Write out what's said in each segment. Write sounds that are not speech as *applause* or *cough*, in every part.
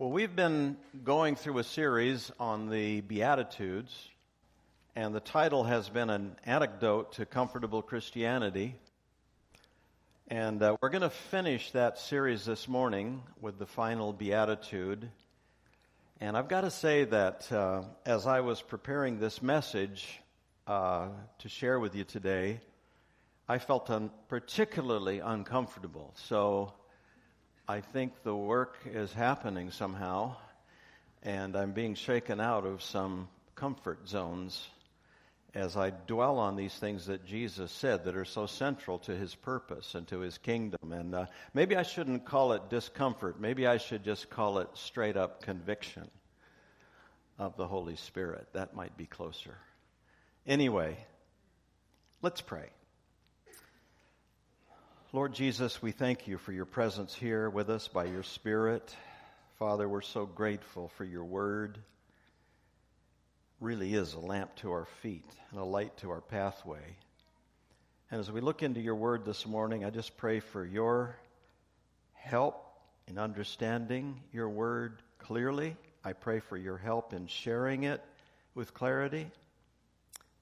Well, we've been going through a series on the Beatitudes, and the title has been An Antidote to Comfortable Christianity. And uh, we're going to finish that series this morning with the final Beatitude. And I've got to say that uh, as I was preparing this message uh, to share with you today, I felt un- particularly uncomfortable. So I think the work is happening somehow, and I'm being shaken out of some comfort zones as I dwell on these things that Jesus said that are so central to his purpose and to his kingdom. And uh, maybe I shouldn't call it discomfort. Maybe I should just call it straight up conviction of the Holy Spirit. That might be closer. Anyway, let's pray. Lord Jesus, we thank you for your presence here with us by your Spirit. Father, we're so grateful for your word. Really is a lamp to our feet and a light to our pathway. And as we look into your word this morning, I just pray for your help in understanding your word clearly. I pray for your help in sharing it with clarity.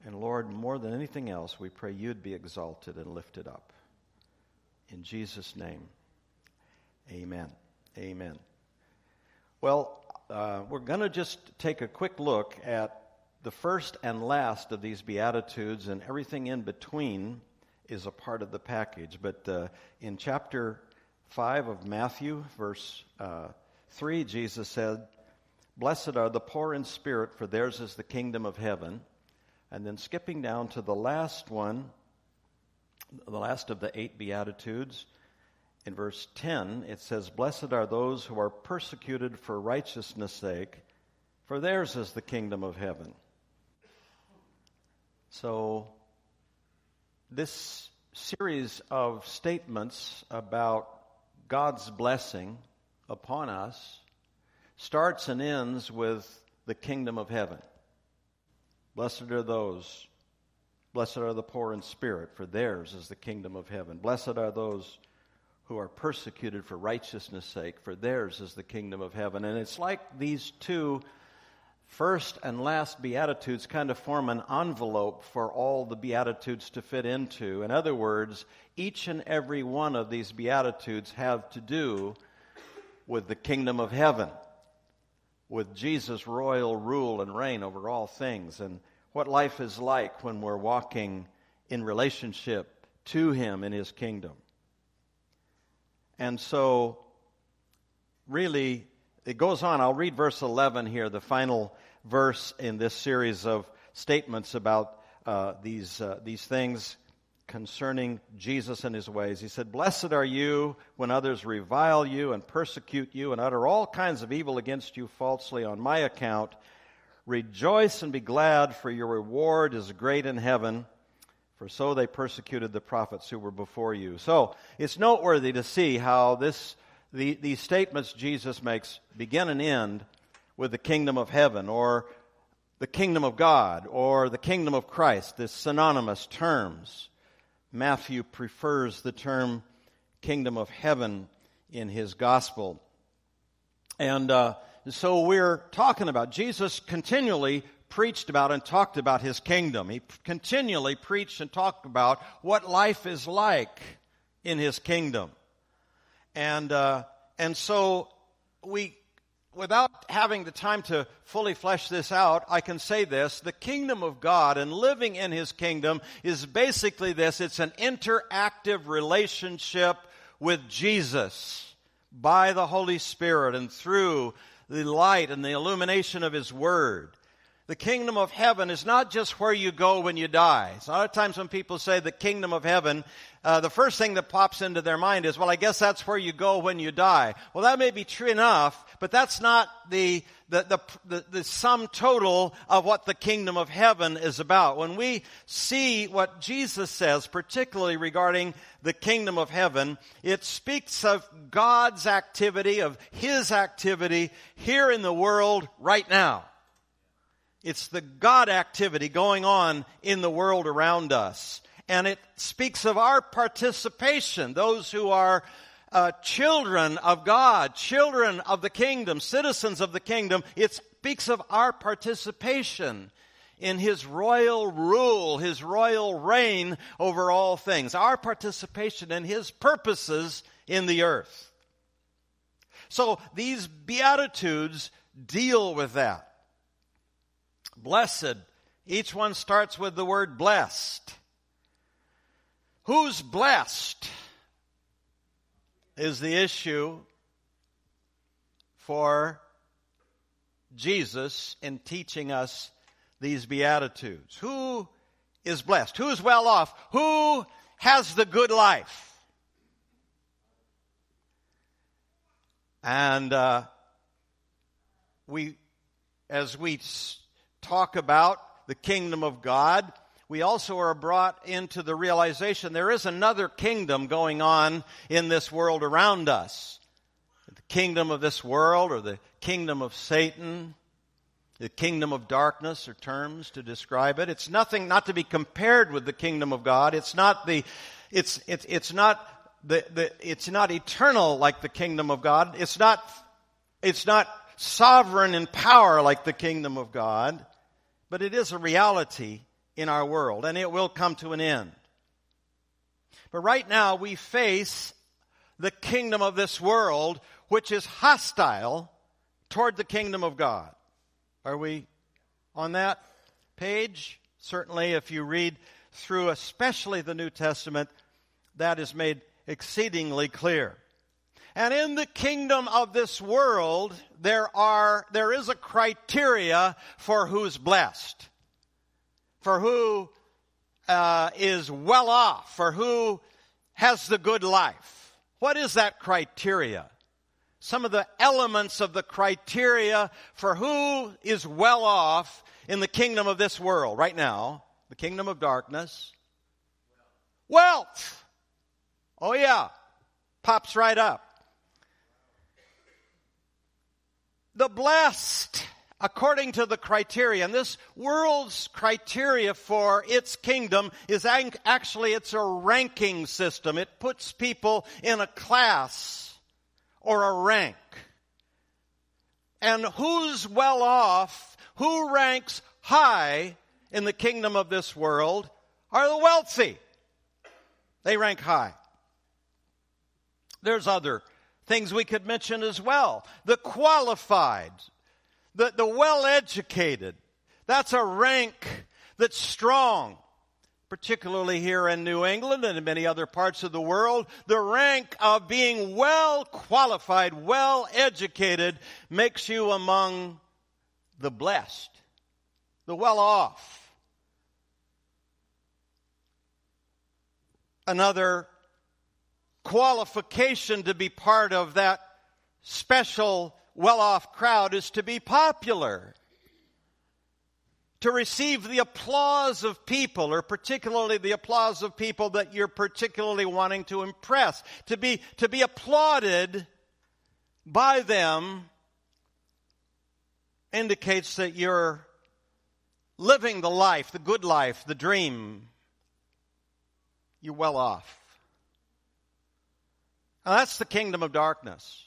And Lord, more than anything else, we pray you'd be exalted and lifted up. In Jesus' name, amen. Amen. Well, uh, we're going to just take a quick look at the first and last of these Beatitudes, and everything in between is a part of the package. But uh, in chapter 5 of Matthew, verse uh, 3, Jesus said, Blessed are the poor in spirit, for theirs is the kingdom of heaven. And then skipping down to the last one, the last of the eight Beatitudes, in verse 10, it says, Blessed are those who are persecuted for righteousness' sake, for theirs is the kingdom of heaven. So, this series of statements about God's blessing upon us starts and ends with the kingdom of heaven. Blessed are those Blessed are the poor in spirit, for theirs is the kingdom of heaven. Blessed are those who are persecuted for righteousness' sake, for theirs is the kingdom of heaven. And it's like these two first and last Beatitudes kind of form an envelope for all the Beatitudes to fit into. In other words, each and every one of these Beatitudes have to do with the kingdom of heaven, with Jesus' royal rule and reign over all things. And what life is like when we're walking in relationship to Him in His kingdom. And so, really, it goes on. I'll read verse 11 here, the final verse in this series of statements about uh, these, uh, these things concerning Jesus and his ways. He said, Blessed are you when others revile you and persecute you and utter all kinds of evil against you falsely on my account. Rejoice and be glad, for your reward is great in heaven. For so they persecuted the prophets who were before you. So it's noteworthy to see how this, the, these statements Jesus makes begin and end with the kingdom of heaven or the kingdom of God or the kingdom of Christ, this synonymous terms. Matthew prefers the term kingdom of heaven in his gospel. And uh, so we're talking about Jesus continually preached about and talked about his kingdom. He continually preached and talked about what life is like in his kingdom. And, uh, and so we, without having the time to fully flesh this out, I can say this. The kingdom of God and living in his kingdom is basically this. It's an interactive relationship with Jesus by the Holy Spirit and through the light and the illumination of His Word. The kingdom of heaven is not just where you go when you die. A lot of times when people say the kingdom of heaven, uh, the first thing that pops into their mind is, well, I guess that's where you go when you die. Well, that may be true enough, but that's not the, the, the, the, the sum total of what the kingdom of heaven is about. When we see what Jesus says, particularly regarding the kingdom of heaven, it speaks of God's activity, of His activity here in the world right now. It's the God activity going on in the world around us. And it speaks of our participation, those who are uh, children of God, children of the kingdom, citizens of the kingdom. It speaks of our participation in his royal rule, his royal reign over all things, our participation in his purposes in the earth. So these Beatitudes deal with that. Blessed, each one starts with the word blessed. Who's blessed is the issue for Jesus in teaching us these Beatitudes. Who is blessed? Who is well off? Who has the good life? And uh, we, as we talk about the kingdom of God, we also are brought into the realization there is another kingdom going on in this world around us. The kingdom of this world or the kingdom of Satan the kingdom of darkness are terms to describe it. It's nothing not to be compared with the kingdom of God. It's not the, it's, it's, it's not the, the, it's not eternal like the kingdom of God. It's not, it's not sovereign in power like the kingdom of God, but it is a reality in our world and it will come to an end. But right now we face the kingdom of this world, which is hostile toward the kingdom of God. Are we on that page? Certainly, if you read through, especially the New Testament, that is made exceedingly clear. And in the kingdom of this world, there are, there is a criteria for who's blessed, for who uh, is well off, for who has the good life. What is that criteria? some of the elements of the criteria for who is well off in the kingdom of this world right now, the kingdom of darkness. Wealth. Oh yeah. Pops right up. The blessed, according to the criteria, and this world's criteria for its kingdom is actually, it's a ranking system. It puts people in a class or a rank. And who's well off, who ranks high in the kingdom of this world are the wealthy. They rank high. There's other things we could mention as well. The qualified, the, the well educated. That's a rank that's strong particularly here in New England and in many other parts of the world, the rank of being well qualified, well educated, makes you among the blessed, the well off. Another qualification to be part of that special well off crowd is to be popular to receive the applause of people, or particularly the applause of people that you're particularly wanting to impress, to be, to be applauded by them indicates that you're living the life, the good life, the dream. You're well off. Now that's the kingdom of darkness.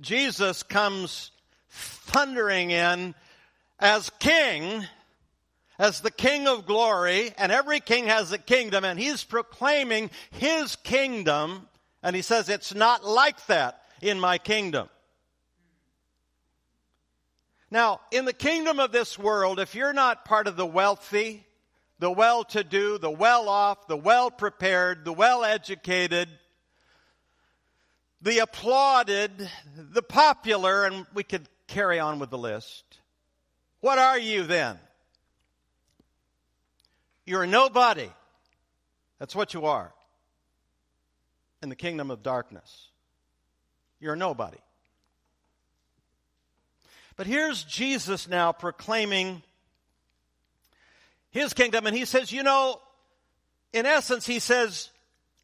Jesus comes thundering in as king, as the king of glory, and every king has a kingdom, and he's proclaiming his kingdom, and he says, It's not like that in my kingdom. Now, in the kingdom of this world, if you're not part of the wealthy, the well to do, the well off, the well prepared, the well educated, the applauded, the popular, and we could carry on with the list. What are you then? You're nobody. That's what you are in the kingdom of darkness. You're nobody. But here's Jesus now proclaiming his kingdom, and he says, you know, in essence, he says,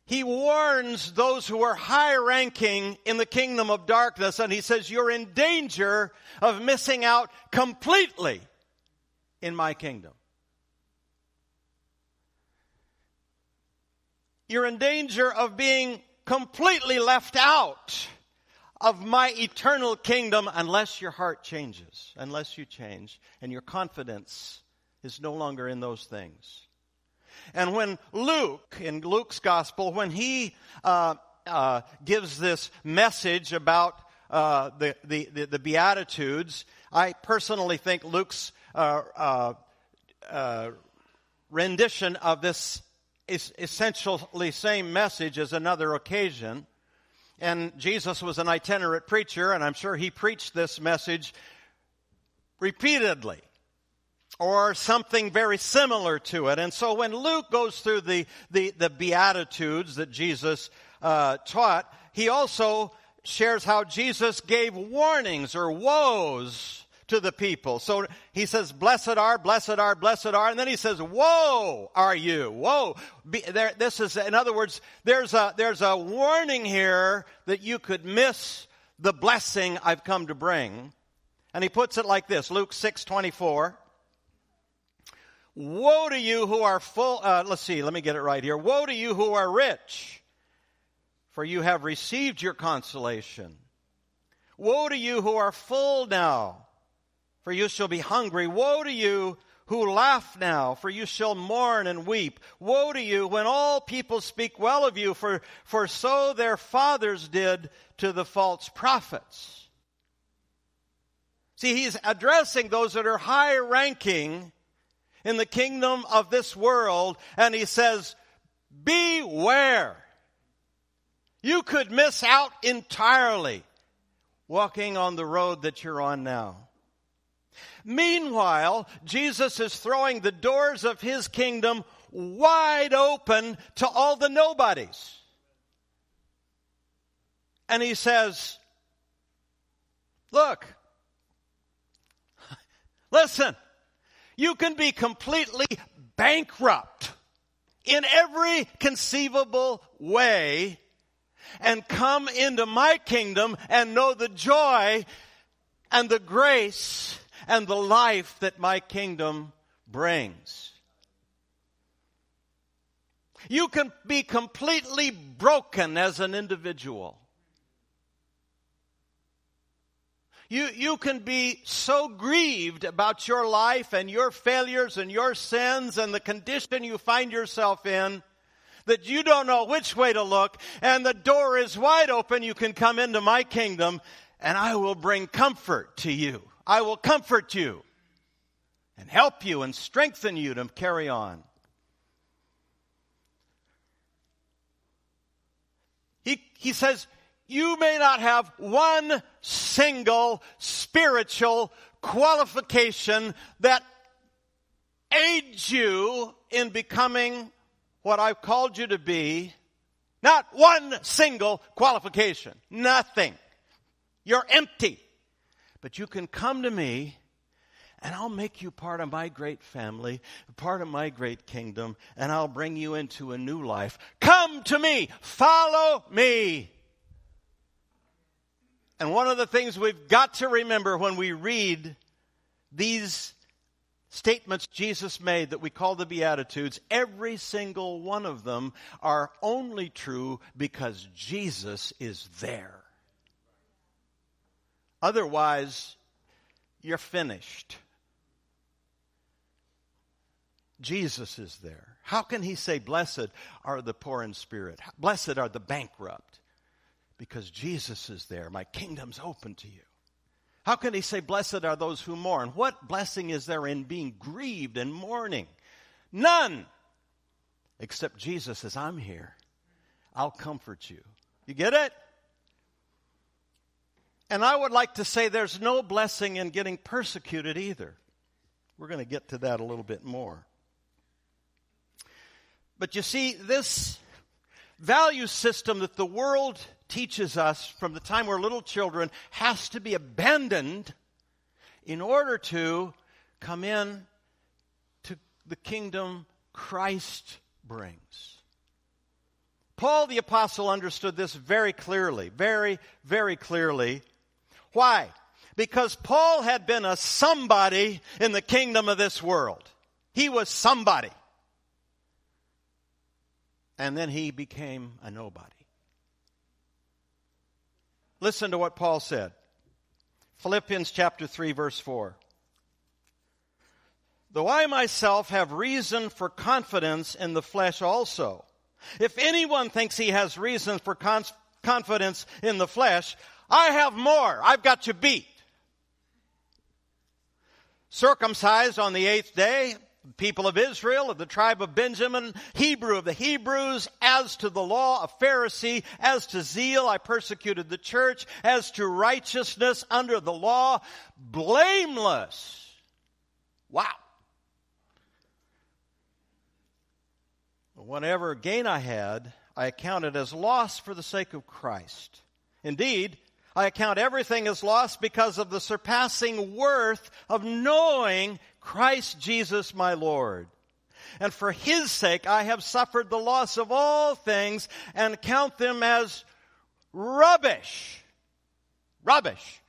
he warns those who are high ranking in the kingdom of darkness and he says, you're in danger of missing out completely in my kingdom. You're in danger of being completely left out of my eternal kingdom unless your heart changes, unless you change, and your confidence is no longer in those things. And when Luke, in Luke's gospel, when he uh, uh, gives this message about uh, the, the, the, the, Beatitudes, I personally think Luke's uh, uh, uh, rendition of this is essentially same message as another occasion. And Jesus was an itinerant preacher, and I'm sure he preached this message repeatedly or something very similar to it. And so when Luke goes through the, the, the Beatitudes that Jesus uh, taught, he also shares how Jesus gave warnings or woes to the people. So he says, blessed are, blessed are, blessed are. And then he says, woe are you. Woe. Be, there, this is, in other words, there's a, there's a warning here that you could miss the blessing I've come to bring. And he puts it like this, Luke 6, 24. Woe to you who are full, uh, let's see, let me get it right here. Woe to you who are rich, for you have received your consolation. Woe to you who are full now, for you shall be hungry. Woe to you who laugh now, for you shall mourn and weep. Woe to you when all people speak well of you, for, for so their fathers did to the false prophets. See, he's addressing those that are high ranking in the kingdom of this world, and he says, beware. You could miss out entirely walking on the road that you're on now. Meanwhile, Jesus is throwing the doors of his kingdom wide open to all the nobodies. And he says, Look, *laughs* listen, you can be completely bankrupt in every conceivable way and come into my kingdom and know the joy and the grace and the life that my kingdom brings. You can be completely broken as an individual. You, you can be so grieved about your life and your failures and your sins and the condition you find yourself in that you don't know which way to look and the door is wide open. You can come into my kingdom and I will bring comfort to you. I will comfort you and help you and strengthen you to carry on. He, he says, you may not have one single spiritual qualification that aids you in becoming what I've called you to be. Not one single qualification. Nothing. You're empty. But you can come to me and I'll make you part of my great family, part of my great kingdom, and I'll bring you into a new life. Come to me. Follow me. And one of the things we've got to remember when we read these statements Jesus made that we call the Beatitudes, every single one of them are only true because Jesus is there. Otherwise, you're finished. Jesus is there. How can he say, Blessed are the poor in spirit? Blessed are the bankrupt because Jesus is there. My kingdom's open to you. How can he say, Blessed are those who mourn? What blessing is there in being grieved and mourning? None. Except Jesus says, I'm here. I'll comfort you. You get it? And I would like to say there's no blessing in getting persecuted either. We're going to get to that a little bit more. But you see, this value system that the world teaches us from the time we're little children has to be abandoned in order to come in to the kingdom Christ brings. Paul the apostle understood this very clearly, very, very clearly. Why? Because Paul had been a somebody in the kingdom of this world. He was somebody. And then he became a nobody. Listen to what Paul said. Philippians chapter 3 verse 4. Though I myself have reason for confidence in the flesh also. If anyone thinks he has reason for confidence in the flesh, I have more. I've got you beat. Circumcised on the eighth day, people of Israel, of the tribe of Benjamin, Hebrew of the Hebrews, as to the law, a Pharisee, as to zeal, I persecuted the church, as to righteousness under the law, blameless. Wow. Whatever gain I had, I accounted as loss for the sake of Christ. Indeed, I account everything as loss because of the surpassing worth of knowing Christ Jesus my Lord. And for his sake I have suffered the loss of all things and count them as rubbish. Rubbish.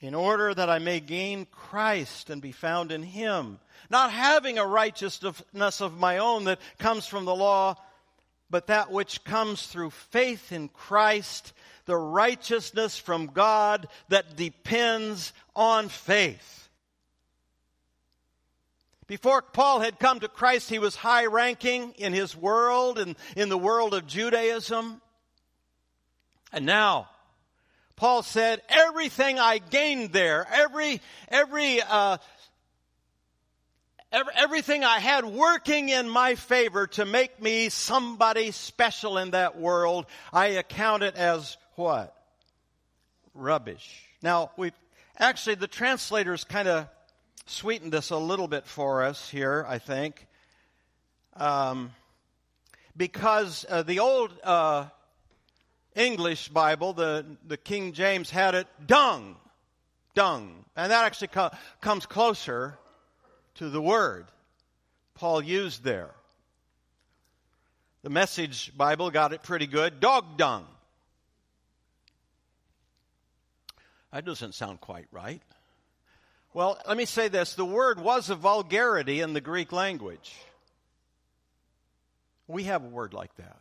In order that I may gain Christ and be found in him, not having a righteousness of my own that comes from the law, but that which comes through faith in Christ, the righteousness from God that depends on faith. Before Paul had come to Christ, he was high ranking in his world and in the world of Judaism. And now, Paul said, everything I gained there, every, every, uh, every, everything I had working in my favor to make me somebody special in that world, I account it as what? Rubbish. Now, we actually, the translators kind of sweeten this a little bit for us here, I think. Um, because uh, the old uh, English Bible, the, the King James, had it dung. Dung. And that actually co- comes closer to the word Paul used there. The Message Bible got it pretty good dog dung. That doesn't sound quite right. Well, let me say this the word was a vulgarity in the Greek language. We have a word like that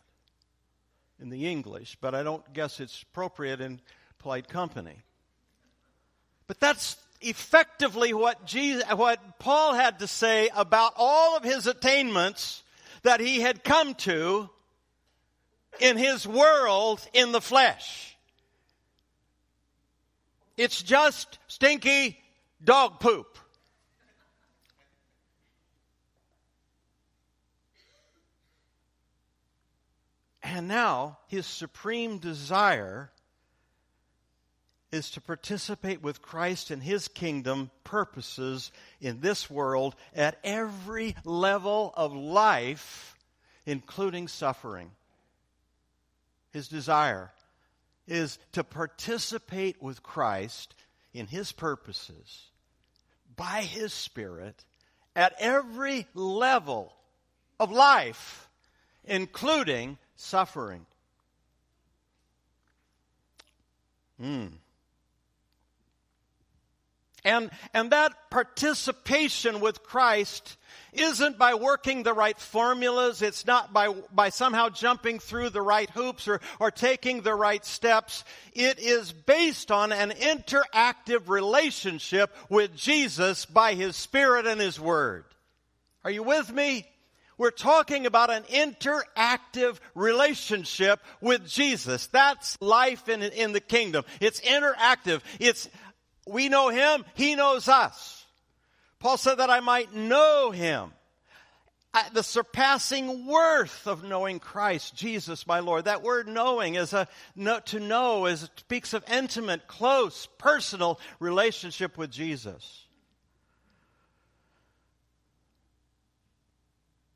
in the English, but I don't guess it's appropriate in polite company. But that's effectively what, Jesus, what Paul had to say about all of his attainments that he had come to in his world in the flesh. It's just stinky dog poop. And now his supreme desire is to participate with Christ in his kingdom purposes in this world at every level of life, including suffering. His desire is to participate with Christ in his purposes by his Spirit at every level of life, including suffering. Hmm. And, and that participation with Christ isn't by working the right formulas. It's not by, by somehow jumping through the right hoops or, or taking the right steps. It is based on an interactive relationship with Jesus by His Spirit and His Word. Are you with me? We're talking about an interactive relationship with Jesus. That's life in, in the kingdom. It's interactive. It's, we know Him, He knows us. Paul said that I might know him. The surpassing worth of knowing Christ, Jesus, my Lord. That word knowing is a, to know is, speaks of intimate, close, personal relationship with Jesus.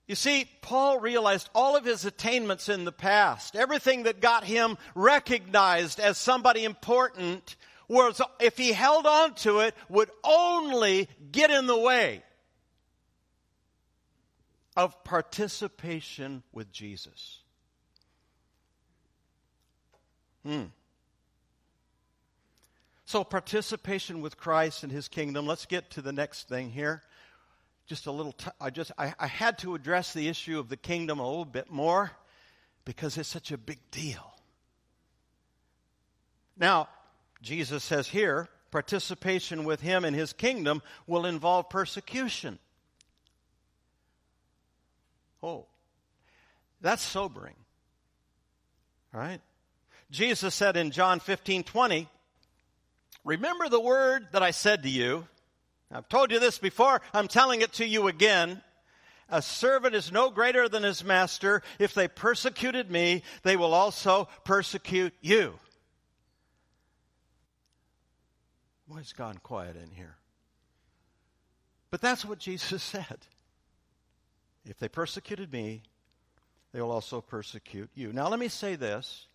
You see, Paul realized all of his attainments in the past, everything that got him recognized as somebody important, was if he held on to it, would only get in the way of participation with Jesus. Hmm. So, participation with Christ and His kingdom. Let's get to the next thing here. Just a little. T- I just I, I had to address the issue of the kingdom a little bit more because it's such a big deal. Now, Jesus says here, participation with him in his kingdom will involve persecution. Oh, that's sobering. Right? Jesus said in John 15 20, Remember the word that I said to you. I've told you this before, I'm telling it to you again. A servant is no greater than his master. If they persecuted me, they will also persecute you. Boy, it's gone quiet in here. But that's what Jesus *laughs* said. If they persecuted me, they will also persecute you. Now, let me say this.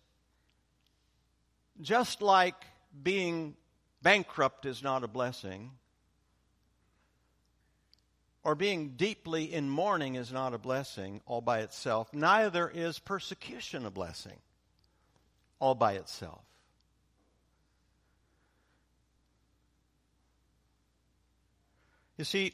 Just like being bankrupt is not a blessing, or being deeply in mourning is not a blessing all by itself, neither is persecution a blessing all by itself. You see,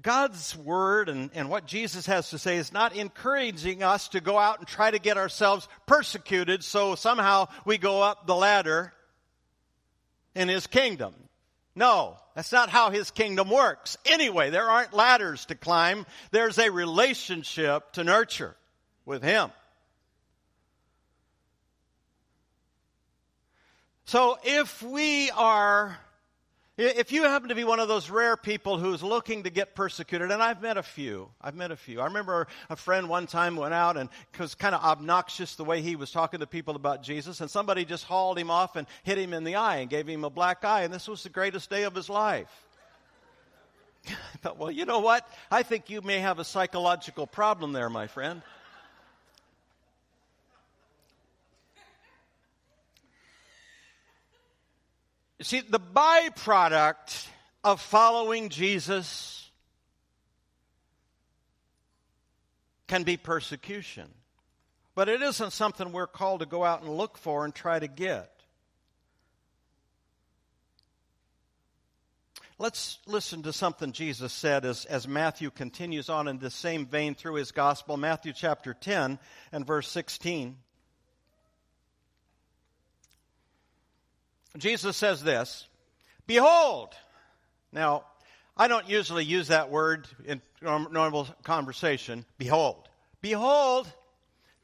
God's word and, and what Jesus has to say is not encouraging us to go out and try to get ourselves persecuted so somehow we go up the ladder in his kingdom. No, that's not how his kingdom works. Anyway, there aren't ladders to climb. There's a relationship to nurture with him. So if we are if you happen to be one of those rare people who's looking to get persecuted, and I've met a few, I've met a few. I remember a friend one time went out and was kind of obnoxious the way he was talking to people about Jesus, and somebody just hauled him off and hit him in the eye and gave him a black eye, and this was the greatest day of his life. *laughs* I thought, well, you know what? I think you may have a psychological problem there, my friend. See, the byproduct of following Jesus can be persecution. But it isn't something we're called to go out and look for and try to get. Let's listen to something Jesus said as, as Matthew continues on in this same vein through his gospel. Matthew chapter 10 and verse 16. Jesus says this Behold, now, I don't usually use that word in normal conversation. Behold. Behold,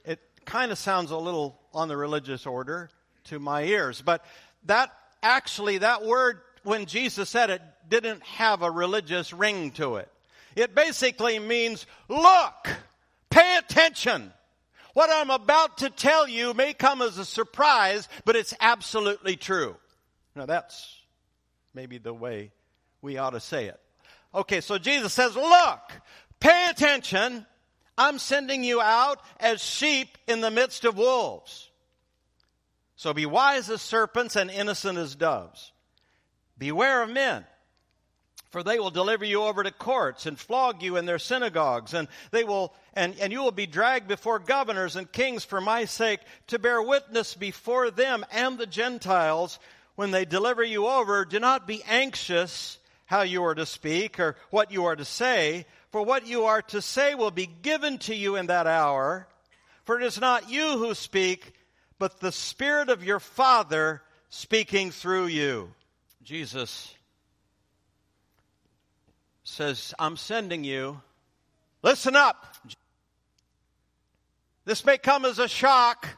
it kind of sounds a little on the religious order to my ears, but that actually, that word, when Jesus said it, didn't have a religious ring to it. It basically means, look, pay attention. What I'm about to tell you may come as a surprise, but it's absolutely true. Now that's maybe the way we ought to say it. Okay, so Jesus says, look, pay attention. I'm sending you out as sheep in the midst of wolves. So be wise as serpents and innocent as doves. Beware of men, for they will deliver you over to courts and flog you in their synagogues, and they will and, and you will be dragged before governors and kings for my sake to bear witness before them and the Gentiles when they deliver you over, do not be anxious how you are to speak or what you are to say, for what you are to say will be given to you in that hour. For it is not you who speak, but the Spirit of your Father speaking through you. Jesus says, I'm sending you. Listen up. This may come as a shock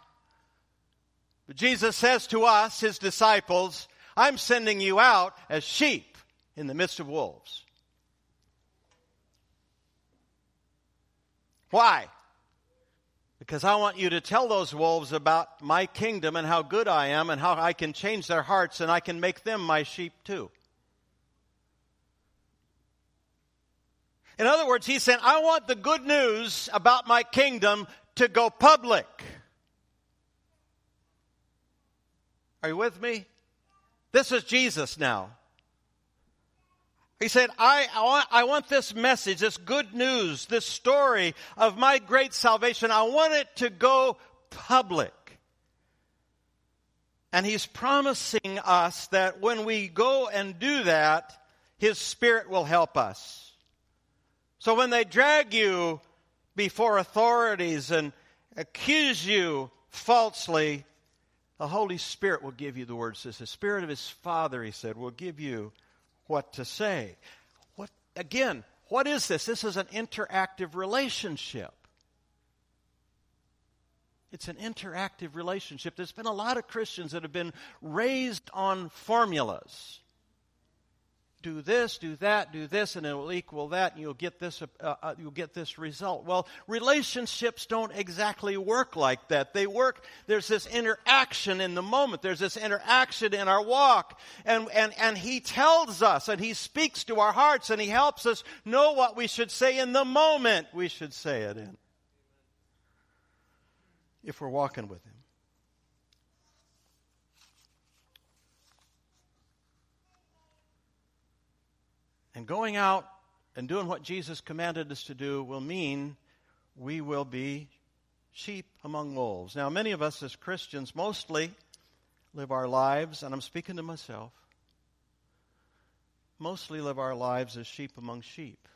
but Jesus says to us, his disciples, I'm sending you out as sheep in the midst of wolves. Why? Because I want you to tell those wolves about my kingdom and how good I am and how I can change their hearts and I can make them my sheep too. In other words, he's saying, I want the good news about my kingdom to go public. Are you with me? This is Jesus now. He said, I, I, want, I want this message, this good news, this story of my great salvation, I want it to go public. And he's promising us that when we go and do that, his spirit will help us. So when they drag you before authorities and accuse you falsely, The Holy Spirit will give you the words. Says the Spirit of His Father, He said, will give you what to say. What again? What is this? This is an interactive relationship. It's an interactive relationship. There's been a lot of Christians that have been raised on formulas do this, do that, do this, and it will equal that, and you'll get this, uh, uh, you'll get this result. Well, relationships don't exactly work like that. They work, there's this interaction in the moment. There's this interaction in our walk. And, and, and He tells us, and He speaks to our hearts, and He helps us know what we should say in the moment we should say it in. If we're walking with Him. And going out and doing what Jesus commanded us to do will mean we will be sheep among wolves. Now, many of us as Christians mostly live our lives, and I'm speaking to myself, mostly live our lives as sheep among sheep.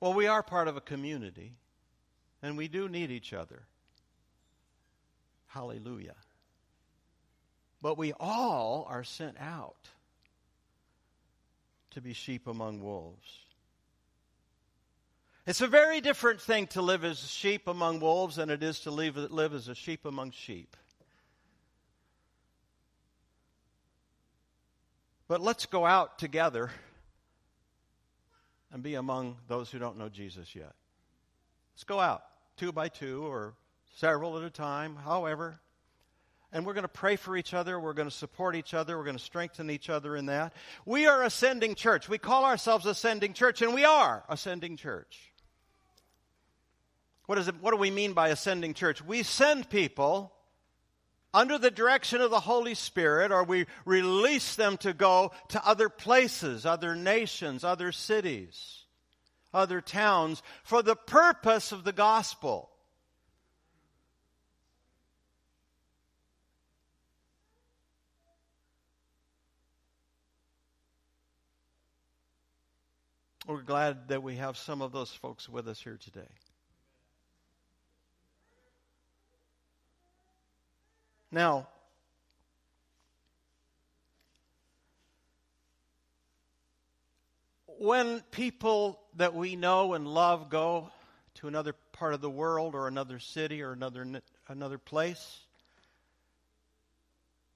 Well, we are part of a community, and we do need each other. Hallelujah. But we all are sent out to be sheep among wolves. It's a very different thing to live as sheep among wolves than it is to live, live as a sheep among sheep. But let's go out together and be among those who don't know Jesus yet. Let's go out, two by two or several at a time, however and we're going to pray for each other. We're going to support each other. We're going to strengthen each other in that. We are ascending church. We call ourselves ascending church, and we are ascending church. What, is it, what do we mean by ascending church? We send people under the direction of the Holy Spirit, or we release them to go to other places, other nations, other cities, other towns, for the purpose of the gospel. We're glad that we have some of those folks with us here today. Now, when people that we know and love go to another part of the world or another city or another another place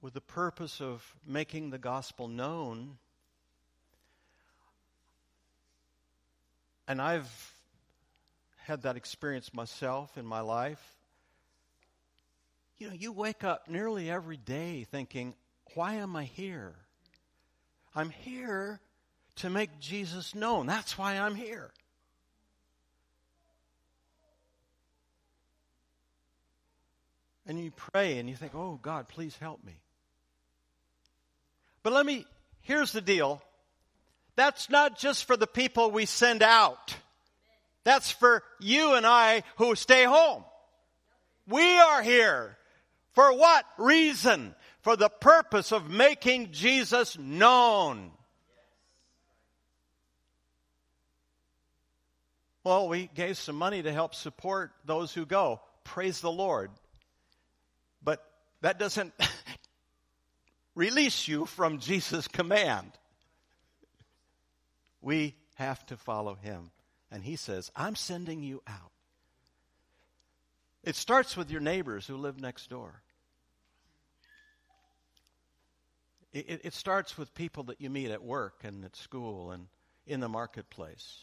with the purpose of making the gospel known And I've had that experience myself in my life. You know, you wake up nearly every day thinking, why am I here? I'm here to make Jesus known. That's why I'm here. And you pray and you think, oh, God, please help me. But let me, here's the deal that's not just for the people we send out. That's for you and I who stay home. We are here. For what reason? For the purpose of making Jesus known. Well, we gave some money to help support those who go. Praise the Lord. But that doesn't *laughs* release you from Jesus' command. We have to follow him. And he says, I'm sending you out. It starts with your neighbors who live next door. It, it, starts with people that you meet at work and at school and in the marketplace.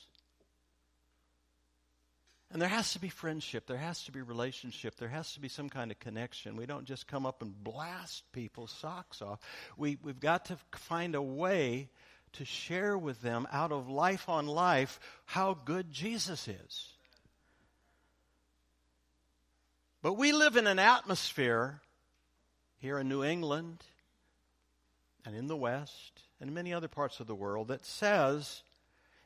And there has to be friendship. There has to be relationship. There has to be some kind of connection. We don't just come up and blast people's socks off. We, we've got to find a way to share with them out of life on life how good Jesus is. But we live in an atmosphere here in New England and in the West and many other parts of the world that says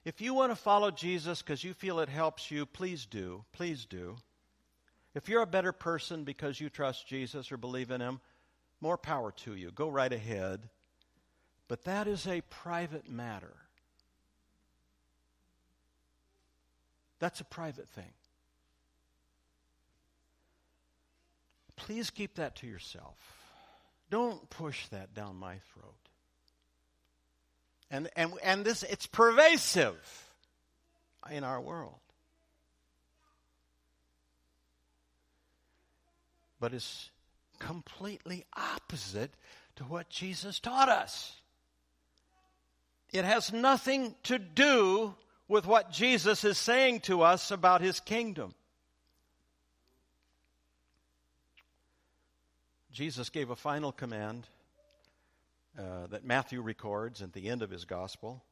if you want to follow Jesus because you feel it helps you, please do. Please do. If you're a better person because you trust Jesus or believe in Him, more power to you. Go right ahead. But that is a private matter. That's a private thing. please keep that to yourself. Don't push that down my throat. And, and, and this, it's pervasive in our world. But it's completely opposite to what Jesus taught us. It has nothing to do with what Jesus is saying to us about his kingdom. Jesus gave a final command uh, that Matthew records at the end of his gospel.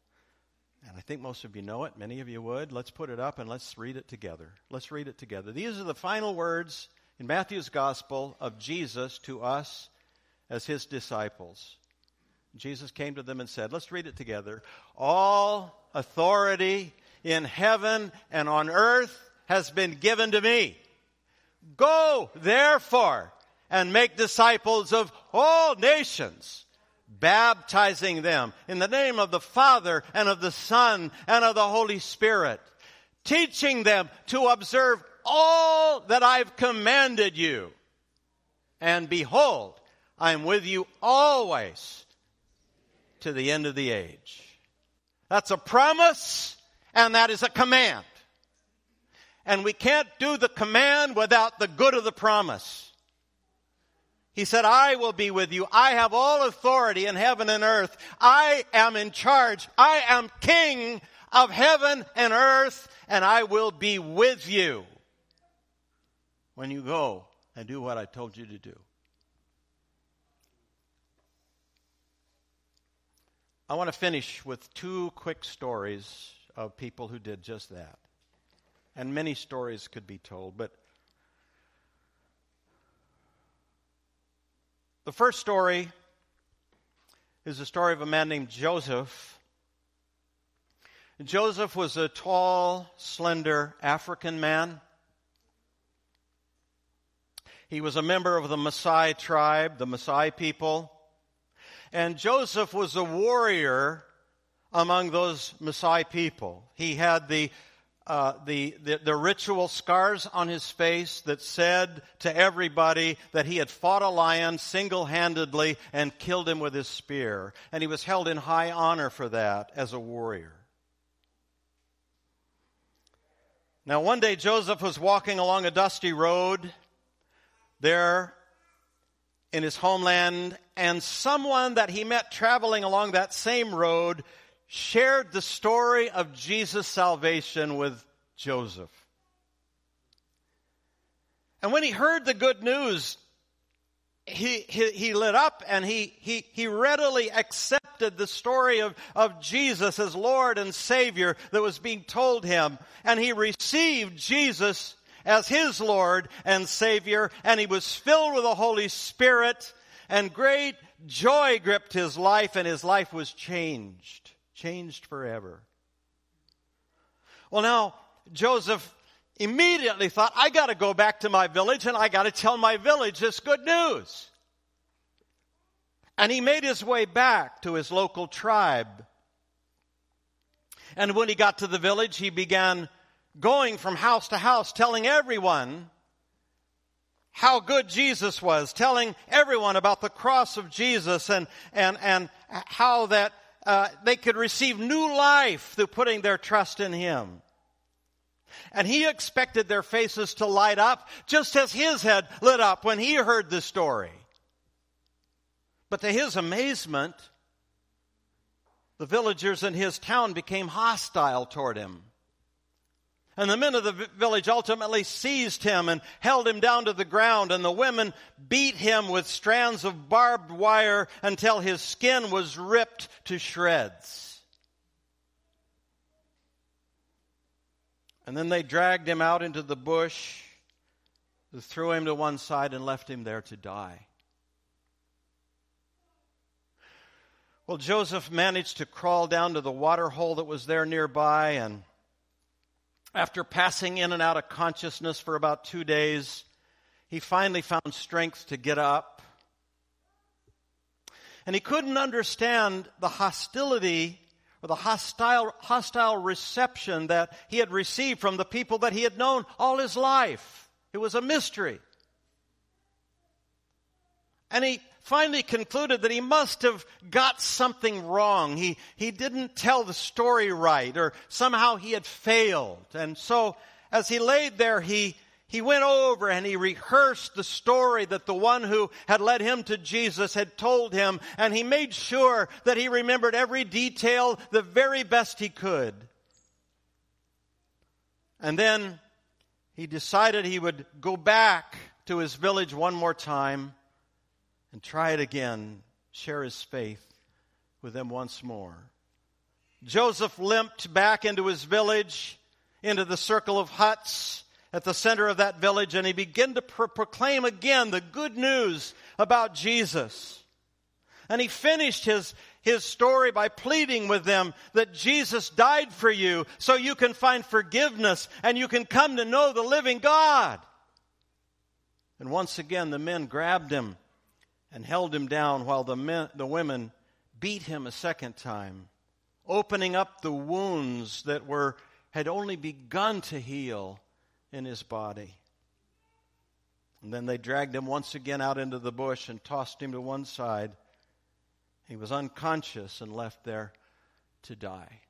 And I think most of you know it. Many of you would. Let's put it up and let's read it together. Let's read it together. These are the final words in Matthew's gospel of Jesus to us as his disciples. Jesus came to them and said, Let's read it together. All authority in heaven and on earth has been given to me. Go, therefore, and make disciples of all nations, baptizing them in the name of the Father and of the Son and of the Holy Spirit, teaching them to observe all that I've commanded you. And behold, I'm with you always to the end of the age. That's a promise and that is a command. And we can't do the command without the good of the promise. He said, I will be with you. I have all authority in heaven and earth. I am in charge. I am king of heaven and earth, and I will be with you when you go and do what I told you to do. I want to finish with two quick stories of people who did just that. And many stories could be told, but The first story is the story of a man named Joseph. Joseph was a tall, slender African man. He was a member of the Maasai tribe, the Maasai people. And Joseph was a warrior among those Maasai people. He had the uh, the, the, the ritual scars on his face that said to everybody that he had fought a lion single handedly and killed him with his spear. And he was held in high honor for that as a warrior. Now, one day Joseph was walking along a dusty road there in his homeland, and someone that he met traveling along that same road shared the story of Jesus' salvation with Joseph. And when he heard the good news, he, he, he lit up and he, he, he readily accepted the story of, of Jesus as Lord and Savior that was being told him. And he received Jesus as his Lord and Savior, and he was filled with the Holy Spirit, and great joy gripped his life, and his life was changed changed forever. Well, now, Joseph immediately thought, I got to go back to my village and I got to tell my village this good news. And he made his way back to his local tribe. And when he got to the village, he began going from house to house, telling everyone how good Jesus was, telling everyone about the cross of Jesus and, and, and how that uh, they could receive new life through putting their trust in Him. And he expected their faces to light up just as his had lit up when he heard the story. But to his amazement, the villagers in his town became hostile toward him. And the men of the village ultimately seized him and held him down to the ground, and the women beat him with strands of barbed wire until his skin was ripped to shreds. And then they dragged him out into the bush, threw him to one side, and left him there to die. Well, Joseph managed to crawl down to the water hole that was there nearby and after passing in and out of consciousness for about two days, he finally found strength to get up. And he couldn't understand the hostility or the hostile, hostile reception that he had received from the people that he had known all his life. It was a mystery. And he finally concluded that he must have got something wrong. He, he didn't tell the story right, or somehow he had failed. And so, as he laid there, he, he went over and he rehearsed the story that the one who had led him to Jesus had told him, and he made sure that he remembered every detail the very best he could. And then he decided he would go back to his village one more time and try it again, share his faith with them once more. Joseph limped back into his village, into the circle of huts at the center of that village, and he began to pro- proclaim again the good news about Jesus. And he finished his, his story by pleading with them that Jesus died for you so you can find forgiveness and you can come to know the living God. And once again, the men grabbed him and held him down while the, men, the women beat him a second time, opening up the wounds that were, had only begun to heal in his body. And then they dragged him once again out into the bush and tossed him to one side. He was unconscious and left there to die.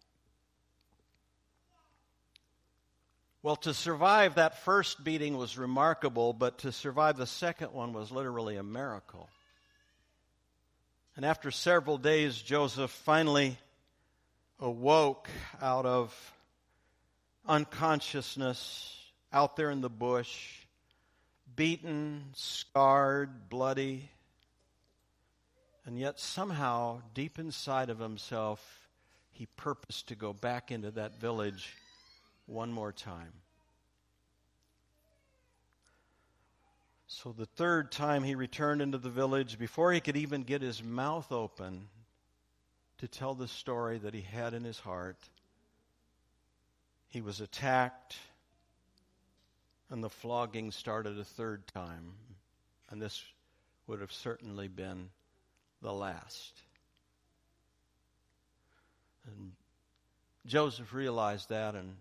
Well, to survive that first beating was remarkable, but to survive the second one was literally a miracle. And after several days, Joseph finally awoke out of unconsciousness out there in the bush, beaten, scarred, bloody. And yet, somehow, deep inside of himself, he purposed to go back into that village one more time. So the third time he returned into the village, before he could even get his mouth open to tell the story that he had in his heart, he was attacked, and the flogging started a third time. And this would have certainly been the last. And Joseph realized that and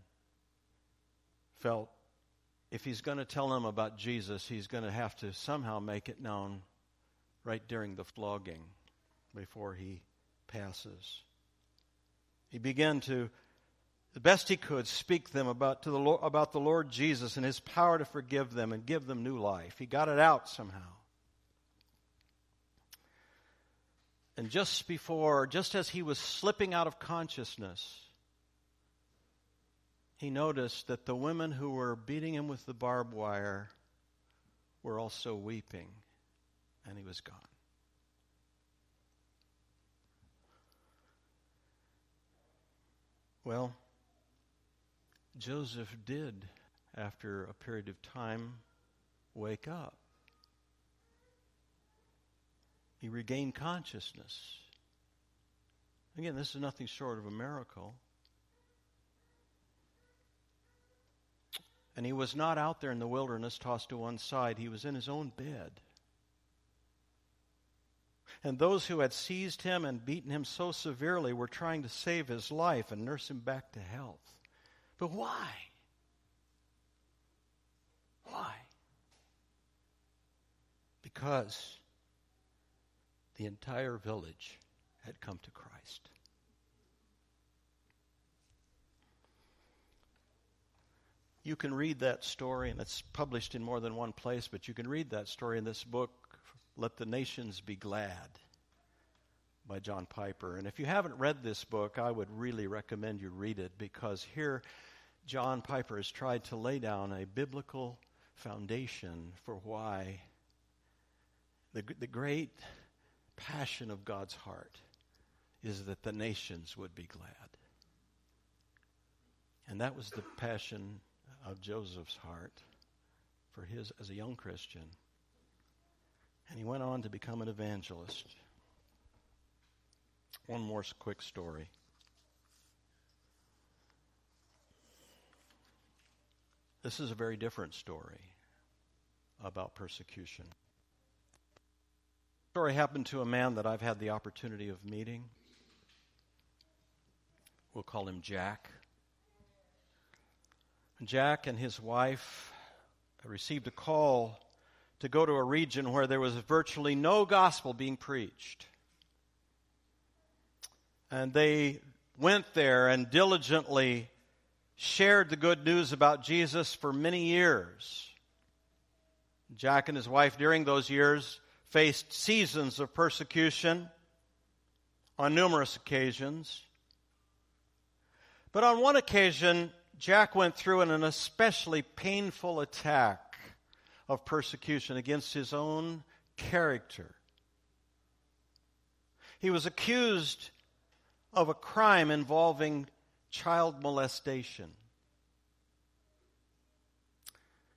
felt if he's going to tell them about Jesus, he's going to have to somehow make it known right during the flogging before he passes. He began to, the best he could, speak them about, to the, about the Lord Jesus and his power to forgive them and give them new life. He got it out somehow. And just before, just as he was slipping out of consciousness, he noticed that the women who were beating him with the barbed wire were also weeping, and he was gone. Well, Joseph did, after a period of time, wake up. He regained consciousness. Again, this is nothing short of a miracle. And he was not out there in the wilderness tossed to one side, he was in his own bed. And those who had seized him and beaten him so severely were trying to save his life and nurse him back to health. But why? Why? Because the entire village had come to Christ. You can read that story, and it's published in more than one place, but you can read that story in this book, Let the Nations Be Glad, by John Piper. And if you haven't read this book, I would really recommend you read it because here John Piper has tried to lay down a biblical foundation for why the, the great passion of God's heart is that the nations would be glad. And that was the passion of Joseph's heart for his as a young Christian. And he went on to become an evangelist. One more quick story. This is a very different story about persecution. The story happened to a man that I've had the opportunity of meeting. We'll call him Jack. Jack and his wife received a call to go to a region where there was virtually no gospel being preached. And they went there and diligently shared the good news about Jesus for many years. Jack and his wife, during those years, faced seasons of persecution on numerous occasions. But on one occasion, Jack went through an especially painful attack of persecution against his own character. He was accused of a crime involving child molestation.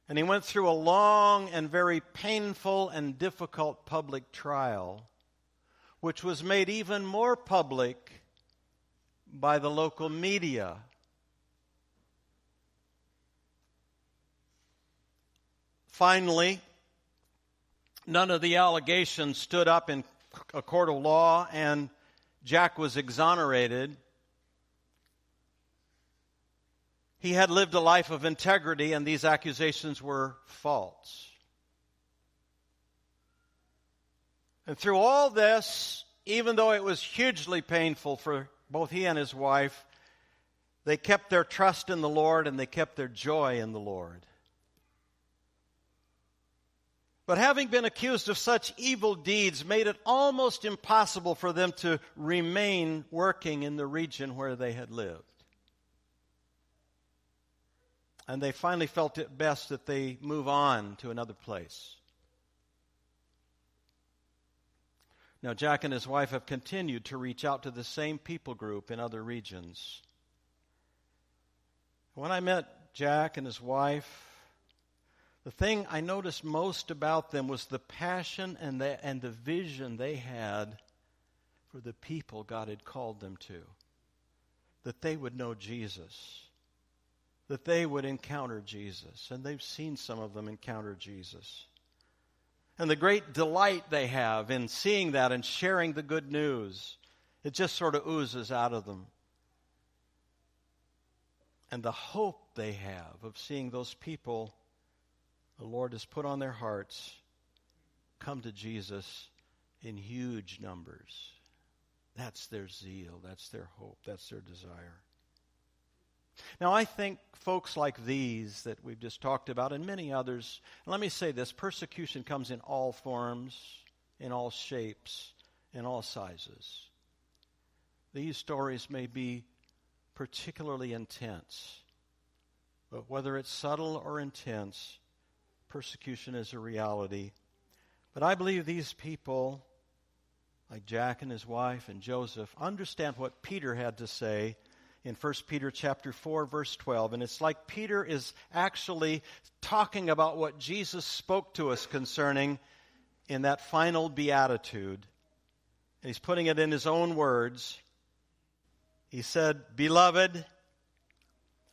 And he went through a long and very painful and difficult public trial, which was made even more public by the local media. Finally, none of the allegations stood up in a court of law, and Jack was exonerated. He had lived a life of integrity, and these accusations were false. And through all this, even though it was hugely painful for both he and his wife, they kept their trust in the Lord and they kept their joy in the Lord. But having been accused of such evil deeds made it almost impossible for them to remain working in the region where they had lived. And they finally felt it best that they move on to another place. Now, Jack and his wife have continued to reach out to the same people group in other regions. When I met Jack and his wife, the thing I noticed most about them was the passion and the, and the vision they had for the people God had called them to. That they would know Jesus. That they would encounter Jesus. And they've seen some of them encounter Jesus. And the great delight they have in seeing that and sharing the good news. It just sort of oozes out of them. And the hope they have of seeing those people the Lord has put on their hearts come to Jesus in huge numbers. That's their zeal, that's their hope, that's their desire. Now, I think folks like these that we've just talked about, and many others, let me say this persecution comes in all forms, in all shapes, in all sizes. These stories may be particularly intense, but whether it's subtle or intense, persecution is a reality. But I believe these people, like Jack and his wife and Joseph, understand what Peter had to say in 1 Peter chapter 4 verse 12 and it's like Peter is actually talking about what Jesus spoke to us concerning in that final beatitude. And he's putting it in his own words. He said, "Beloved,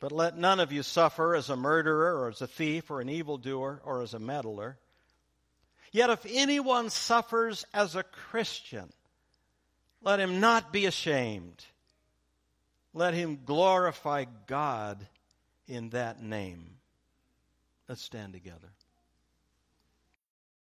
But let none of you suffer as a murderer or as a thief or an evildoer or as a meddler. Yet if anyone suffers as a Christian, let him not be ashamed. Let him glorify God in that name. Let's stand together.